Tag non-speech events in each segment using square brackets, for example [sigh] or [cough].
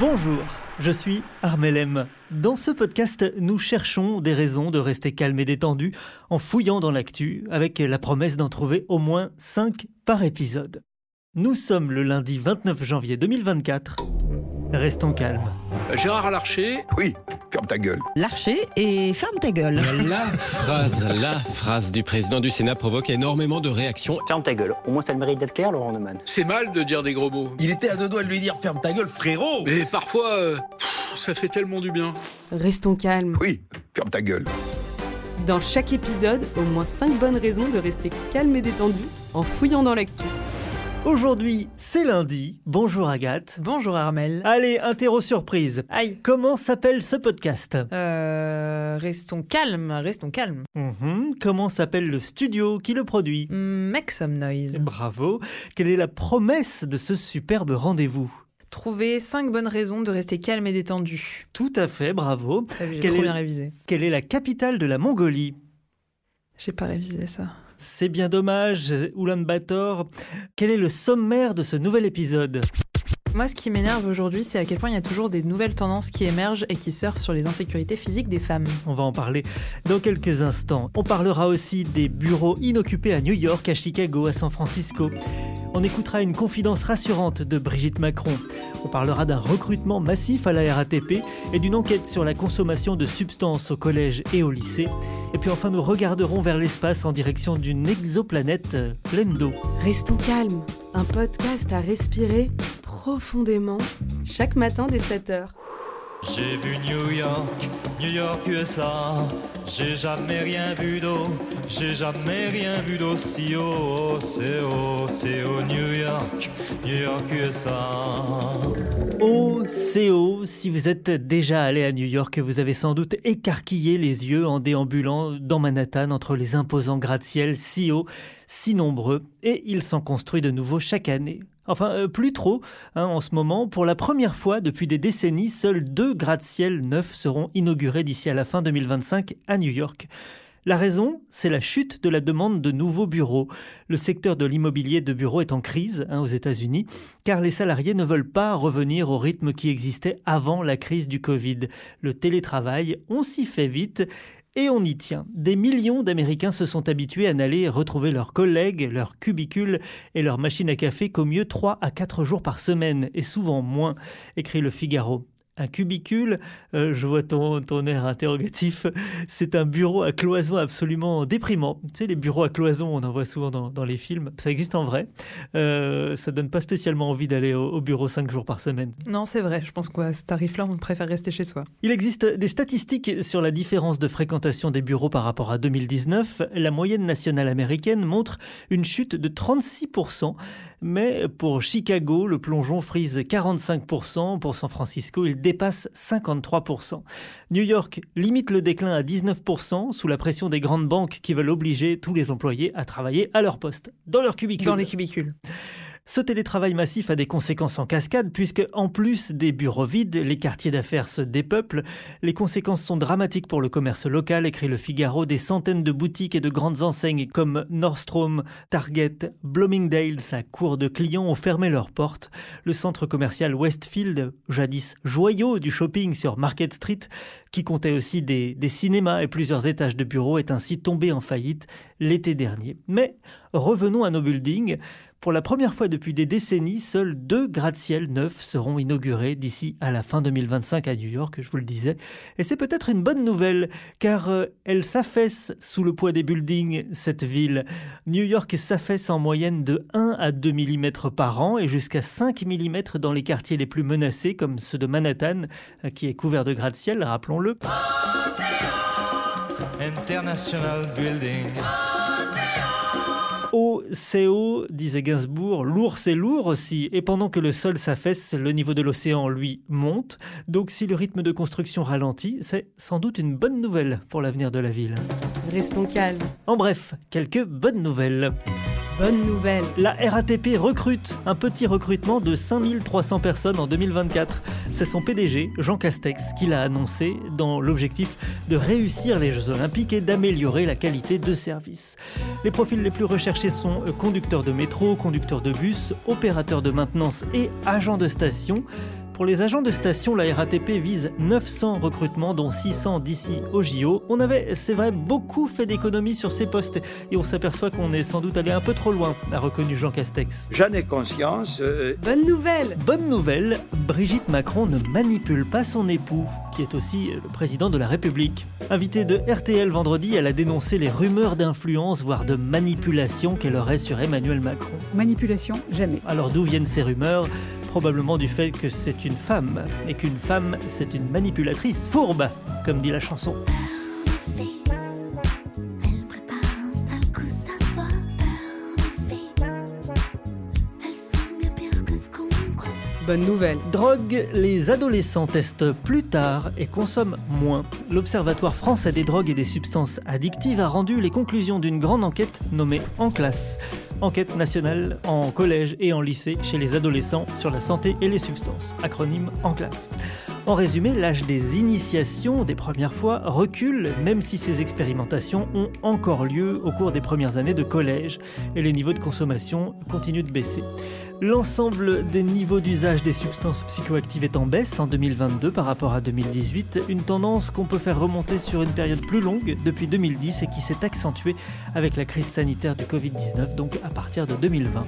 Bonjour, je suis Armelem. Dans ce podcast, nous cherchons des raisons de rester calme et détendu en fouillant dans l'actu avec la promesse d'en trouver au moins 5 par épisode. Nous sommes le lundi 29 janvier 2024. Restons calmes. Gérard Larcher, Oui, ferme ta gueule. Larcher et ferme ta gueule. La phrase, la phrase du président du Sénat provoque énormément de réactions. Ferme ta gueule. Au moins, ça le mérite d'être clair, Laurent Neumann. c'est mal de dire des gros mots. Il était à deux doigts de lui dire ferme ta gueule, frérot Mais parfois, euh, ça fait tellement du bien. Restons calmes. Oui, ferme ta gueule. Dans chaque épisode, au moins 5 bonnes raisons de rester calme et détendu en fouillant dans l'actu. Aujourd'hui, c'est lundi. Bonjour Agathe. Bonjour Armel. Allez, interro surprise. Aïe. Comment s'appelle ce podcast? Euh, restons calmes, restons calmes. Mhm. Comment s'appelle le studio qui le produit? Mm, Make some noise. Bravo. Quelle est la promesse de ce superbe rendez-vous? Trouver 5 bonnes raisons de rester calme et détendu. Tout à fait, bravo. Ça, J'ai Quel trop est- bien révisé. Quelle est la capitale de la Mongolie? J'ai pas révisé ça. C'est bien dommage, Oulan-Bator. Quel est le sommaire de ce nouvel épisode? Moi, ce qui m'énerve aujourd'hui, c'est à quel point il y a toujours des nouvelles tendances qui émergent et qui surfent sur les insécurités physiques des femmes. On va en parler dans quelques instants. On parlera aussi des bureaux inoccupés à New York, à Chicago, à San Francisco. On écoutera une confidence rassurante de Brigitte Macron. On parlera d'un recrutement massif à la RATP et d'une enquête sur la consommation de substances au collège et au lycée. Et puis enfin, nous regarderons vers l'espace en direction d'une exoplanète pleine d'eau. Restons calmes. Un podcast à respirer profondément chaque matin dès 7h. J'ai vu New York, New York USA. J'ai jamais rien vu d'eau, j'ai jamais rien vu d'aussi haut. C'est haut, c'est haut New York, New York USA. OCO, si vous êtes déjà allé à New York, vous avez sans doute écarquillé les yeux en déambulant dans Manhattan entre les imposants gratte-ciel si hauts, si nombreux, et il s'en construit de nouveau chaque année. Enfin, euh, plus trop, hein, en ce moment. Pour la première fois depuis des décennies, seuls deux gratte-ciel neufs seront inaugurés d'ici à la fin 2025 à New York. La raison, c'est la chute de la demande de nouveaux bureaux. Le secteur de l'immobilier de bureaux est en crise hein, aux États-Unis, car les salariés ne veulent pas revenir au rythme qui existait avant la crise du Covid. Le télétravail, on s'y fait vite. Et on y tient. Des millions d'Américains se sont habitués à n'aller retrouver leurs collègues, leurs cubicules et leurs machines à café qu'au mieux 3 à 4 jours par semaine, et souvent moins, écrit le Figaro. Un cubicule, euh, je vois ton, ton air interrogatif, c'est un bureau à cloison absolument déprimant. Tu sais, les bureaux à cloison, on en voit souvent dans, dans les films, ça existe en vrai. Euh, ça donne pas spécialement envie d'aller au, au bureau 5 jours par semaine. Non, c'est vrai. Je pense qu'à ce tarif-là, on préfère rester chez soi. Il existe des statistiques sur la différence de fréquentation des bureaux par rapport à 2019. La moyenne nationale américaine montre une chute de 36%, mais pour Chicago, le plongeon frise 45%, pour San Francisco, il dépasse 53%. New York limite le déclin à 19% sous la pression des grandes banques qui veulent obliger tous les employés à travailler à leur poste, dans leur cubicule. Cubicules. Ce télétravail massif a des conséquences en cascade puisque, en plus des bureaux vides, les quartiers d'affaires se dépeuplent. Les conséquences sont dramatiques pour le commerce local, écrit le Figaro. Des centaines de boutiques et de grandes enseignes comme Nordstrom, Target, Bloomingdale, sa cour de clients ont fermé leurs portes. Le centre commercial Westfield, jadis joyau du shopping sur Market Street, qui comptait aussi des, des cinémas et plusieurs étages de bureaux, est ainsi tombé en faillite l'été dernier. Mais revenons à nos buildings. Pour la première fois depuis des décennies, seuls deux gratte-ciel neufs seront inaugurés d'ici à la fin 2025 à New York, je vous le disais. Et c'est peut-être une bonne nouvelle, car euh, elle s'affaisse sous le poids des buildings, cette ville. New York s'affaisse en moyenne de 1 à 2 mm par an et jusqu'à 5 mm dans les quartiers les plus menacés, comme ceux de Manhattan, euh, qui est couvert de gratte-ciel, rappelons-le. Haut, c'est haut, disait Gainsbourg, lourd, c'est lourd aussi. Et pendant que le sol s'affaisse, le niveau de l'océan, lui, monte. Donc si le rythme de construction ralentit, c'est sans doute une bonne nouvelle pour l'avenir de la ville. Restons calmes. En bref, quelques bonnes nouvelles. Bonne nouvelle. La RATP recrute un petit recrutement de 5300 personnes en 2024. C'est son PDG, Jean Castex, qui l'a annoncé dans l'objectif de réussir les Jeux Olympiques et d'améliorer la qualité de service. Les profils les plus recherchés sont conducteurs de métro, conducteurs de bus, opérateurs de maintenance et agents de station. Pour les agents de station, la RATP vise 900 recrutements, dont 600 d'ici au JO. On avait, c'est vrai, beaucoup fait d'économies sur ces postes et on s'aperçoit qu'on est sans doute allé un peu trop loin, a reconnu Jean Castex. J'en ai conscience. euh, Bonne nouvelle. Bonne nouvelle, Brigitte Macron ne manipule pas son époux, qui est aussi le président de la République. Invitée de RTL vendredi, elle a dénoncé les rumeurs d'influence, voire de manipulation qu'elle aurait sur Emmanuel Macron. Manipulation, jamais. Alors d'où viennent ces rumeurs? Probablement du fait que c'est une femme, et qu'une femme, c'est une manipulatrice fourbe, comme dit la chanson. Bonne nouvelle. Drogue, les adolescents testent plus tard et consomment moins. L'Observatoire français des drogues et des substances addictives a rendu les conclusions d'une grande enquête nommée En classe. Enquête nationale en collège et en lycée chez les adolescents sur la santé et les substances. Acronyme En classe. En résumé, l'âge des initiations des premières fois recule, même si ces expérimentations ont encore lieu au cours des premières années de collège, et les niveaux de consommation continuent de baisser. L'ensemble des niveaux d'usage des substances psychoactives est en baisse en 2022 par rapport à 2018, une tendance qu'on peut faire remonter sur une période plus longue depuis 2010 et qui s'est accentuée avec la crise sanitaire du Covid-19, donc à partir de 2020.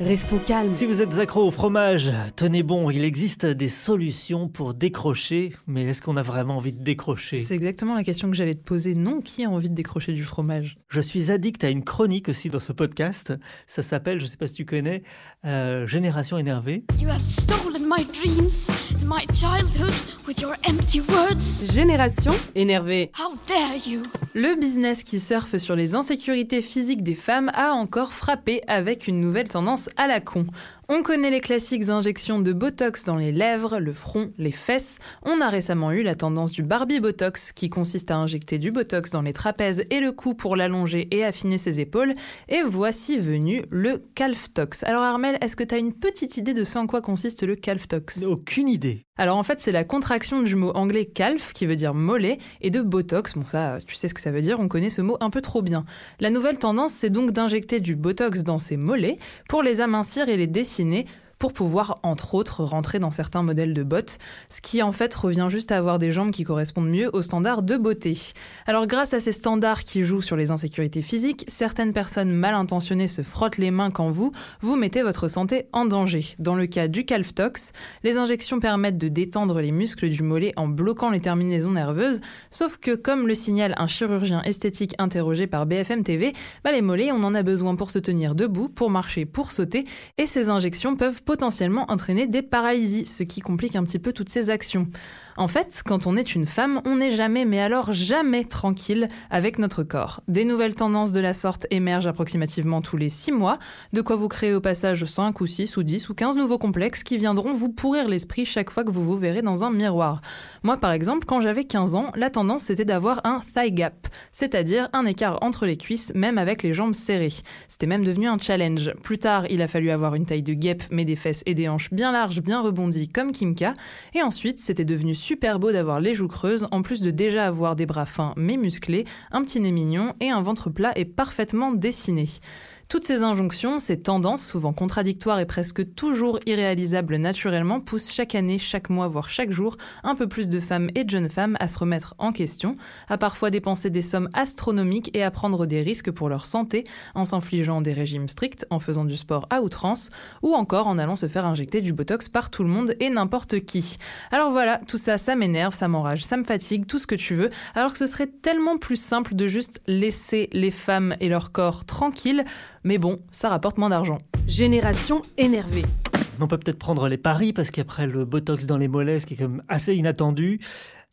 Restons calmes. Si vous êtes accro au fromage, tenez bon, il existe des solutions pour décrocher, mais est-ce qu'on a vraiment envie de décrocher? C'est exactement la question que j'allais te poser. Non, qui a envie de décrocher du fromage? Je suis addict à une chronique aussi dans ce podcast. Ça s'appelle, je ne sais pas si tu connais, euh, Génération énervée. You have stolen my dreams and my childhood with your empty words. Génération énervée. How dare you? Le business qui surfe sur les insécurités physiques des femmes a encore frappé avec une nouvelle tendance à la con. On connaît les classiques injections de Botox dans les lèvres, le front, les fesses. On a récemment eu la tendance du Barbie Botox, qui consiste à injecter du Botox dans les trapèzes et le cou pour l'allonger et affiner ses épaules. Et voici venu le Calftox. Alors Armel, est-ce que tu as une petite idée de ce en quoi consiste le Calftox? Aucune idée. Alors en fait, c'est la contraction du mot anglais calf, qui veut dire mollet, et de botox. Bon, ça, tu sais ce que ça veut dire, on connaît ce mot un peu trop bien. La nouvelle tendance, c'est donc d'injecter du botox dans ces mollets pour les amincir et les dessiner dessinée pour pouvoir, entre autres, rentrer dans certains modèles de bottes, ce qui en fait revient juste à avoir des jambes qui correspondent mieux aux standards de beauté. Alors grâce à ces standards qui jouent sur les insécurités physiques, certaines personnes mal intentionnées se frottent les mains quand vous, vous mettez votre santé en danger. Dans le cas du Calftox, les injections permettent de détendre les muscles du mollet en bloquant les terminaisons nerveuses, sauf que comme le signale un chirurgien esthétique interrogé par BFM TV, bah les mollets on en a besoin pour se tenir debout, pour marcher, pour sauter, et ces injections peuvent potentiellement entraîner des paralysies, ce qui complique un petit peu toutes ces actions. En fait, quand on est une femme, on n'est jamais, mais alors jamais tranquille avec notre corps. Des nouvelles tendances de la sorte émergent approximativement tous les 6 mois, de quoi vous créer au passage 5 ou 6 ou 10 ou 15 nouveaux complexes qui viendront vous pourrir l'esprit chaque fois que vous vous verrez dans un miroir. Moi par exemple, quand j'avais 15 ans, la tendance c'était d'avoir un thigh gap, c'est-à-dire un écart entre les cuisses même avec les jambes serrées. C'était même devenu un challenge. Plus tard, il a fallu avoir une taille de guêpe mais des fesses et des hanches bien larges, bien rebondies comme Kimka, et ensuite c'était devenu super beau d'avoir les joues creuses, en plus de déjà avoir des bras fins mais musclés, un petit nez mignon et un ventre plat et parfaitement dessiné. Toutes ces injonctions, ces tendances, souvent contradictoires et presque toujours irréalisables naturellement, poussent chaque année, chaque mois, voire chaque jour, un peu plus de femmes et de jeunes femmes à se remettre en question, à parfois dépenser des sommes astronomiques et à prendre des risques pour leur santé, en s'infligeant des régimes stricts, en faisant du sport à outrance, ou encore en allant se faire injecter du Botox par tout le monde et n'importe qui. Alors voilà, tout ça, ça m'énerve, ça m'enrage, ça me fatigue, tout ce que tu veux, alors que ce serait tellement plus simple de juste laisser les femmes et leur corps tranquilles, mais bon, ça rapporte moins d'argent. Génération énervée. On peut peut-être prendre les paris parce qu'après le botox dans les mollets, ce qui est quand même assez inattendu,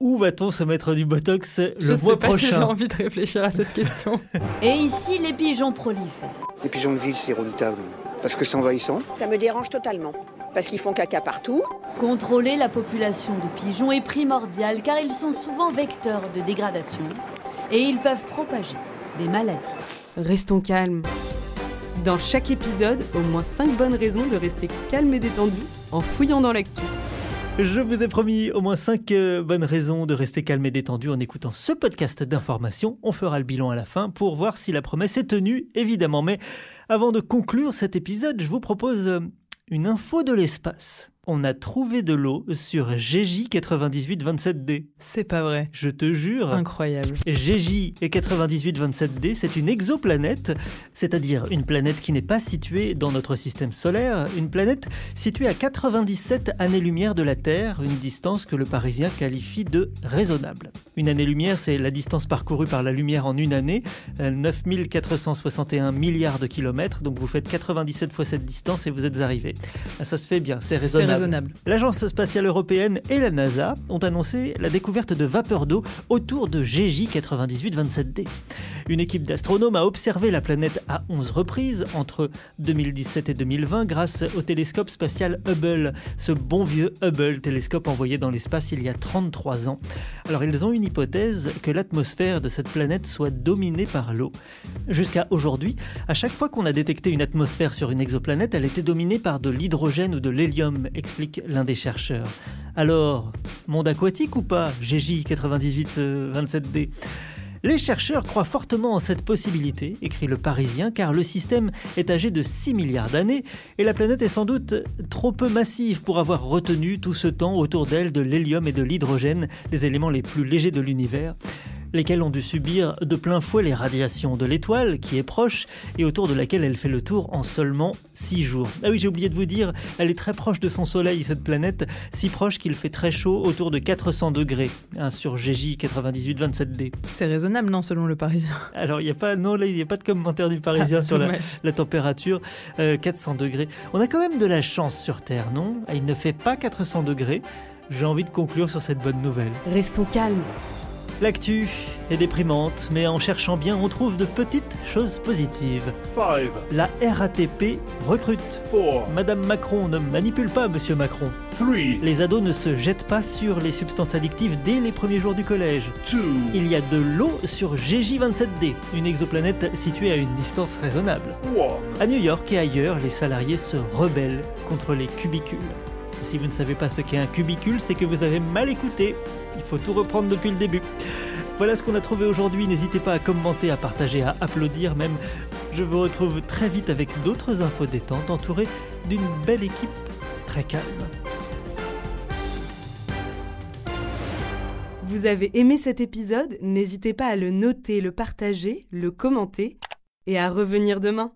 Où va-t-on se mettre du Botox le Je mois sais pas prochain si j'ai envie de réfléchir à cette question. [laughs] Et ici, les pigeons prolifèrent. Les pigeons de ville, c'est redoutable. Parce que c'est envahissant. Ça me dérange totalement. Parce qu'ils font caca partout. Contrôler la population de pigeons est primordial car ils sont souvent vecteurs de dégradation et ils peuvent propager des maladies. Restons calmes. Dans chaque épisode, au moins 5 bonnes raisons de rester calme et détendu en fouillant dans l'actu. Je vous ai promis au moins 5 bonnes raisons de rester calme et détendu en écoutant ce podcast d'information. On fera le bilan à la fin pour voir si la promesse est tenue, évidemment. Mais avant de conclure cet épisode, je vous propose euh, une info de l'espace. On a trouvé de l'eau sur GJ 9827D. C'est pas vrai. Je te jure. Incroyable. GJ et 9827D, c'est une exoplanète, c'est-à-dire une planète qui n'est pas située dans notre système solaire, une planète située à 97 années-lumière de la Terre, une distance que le Parisien qualifie de raisonnable. Une année-lumière, c'est la distance parcourue par la lumière en une année, 9461 milliards de kilomètres, donc vous faites 97 fois cette distance et vous êtes arrivé. Ah, ça se fait bien, c'est raisonnable. L'Agence spatiale européenne et la NASA ont annoncé la découverte de vapeur d'eau autour de GJ 9827D. Une équipe d'astronomes a observé la planète à 11 reprises entre 2017 et 2020 grâce au télescope spatial Hubble, ce bon vieux Hubble télescope envoyé dans l'espace il y a 33 ans. Alors ils ont une hypothèse que l'atmosphère de cette planète soit dominée par l'eau. Jusqu'à aujourd'hui, à chaque fois qu'on a détecté une atmosphère sur une exoplanète, elle était dominée par de l'hydrogène ou de l'hélium, explique l'un des chercheurs. Alors, monde aquatique ou pas, GJ 9827D les chercheurs croient fortement en cette possibilité, écrit le Parisien, car le système est âgé de 6 milliards d'années et la planète est sans doute trop peu massive pour avoir retenu tout ce temps autour d'elle de l'hélium et de l'hydrogène, les éléments les plus légers de l'univers lesquels ont dû subir de plein fouet les radiations de l'étoile, qui est proche, et autour de laquelle elle fait le tour en seulement 6 jours. Ah oui, j'ai oublié de vous dire, elle est très proche de son Soleil, cette planète, si proche qu'il fait très chaud, autour de 400 degrés, hein, sur GJ 9827D. C'est raisonnable, non, selon le Parisien? Alors, il n'y a pas, non, il n'y a pas de commentaire du Parisien Ah, sur la, température. Euh, 400 degrés. On a quand même de la chance sur Terre, non? Il ne fait pas 400 degrés. J'ai envie de conclure sur cette bonne nouvelle. Restons calmes. L'actu est déprimante, mais en cherchant bien, on trouve de petites choses positives. Five, La RATP recrute. four, Madame Macron ne manipule pas Monsieur Macron. three, Les ados ne se jettent pas sur les substances addictives dès les premiers jours du collège. Il y a de l'eau sur GJ27D, une exoplanète située à une distance raisonnable. one. À New York et ailleurs, les salariés se rebellent contre les cubicules. Si vous ne savez pas ce qu'est un cubicule, c'est que vous avez mal écouté. Il faut tout reprendre depuis le début. Voilà ce qu'on a trouvé aujourd'hui. N'hésitez pas à commenter, à partager, à applaudir même. Je vous retrouve très vite avec d'autres infos détentes entourées d'une belle équipe très calme. Vous avez aimé cet épisode? N'hésitez pas à le noter, le partager, le commenter et à revenir demain.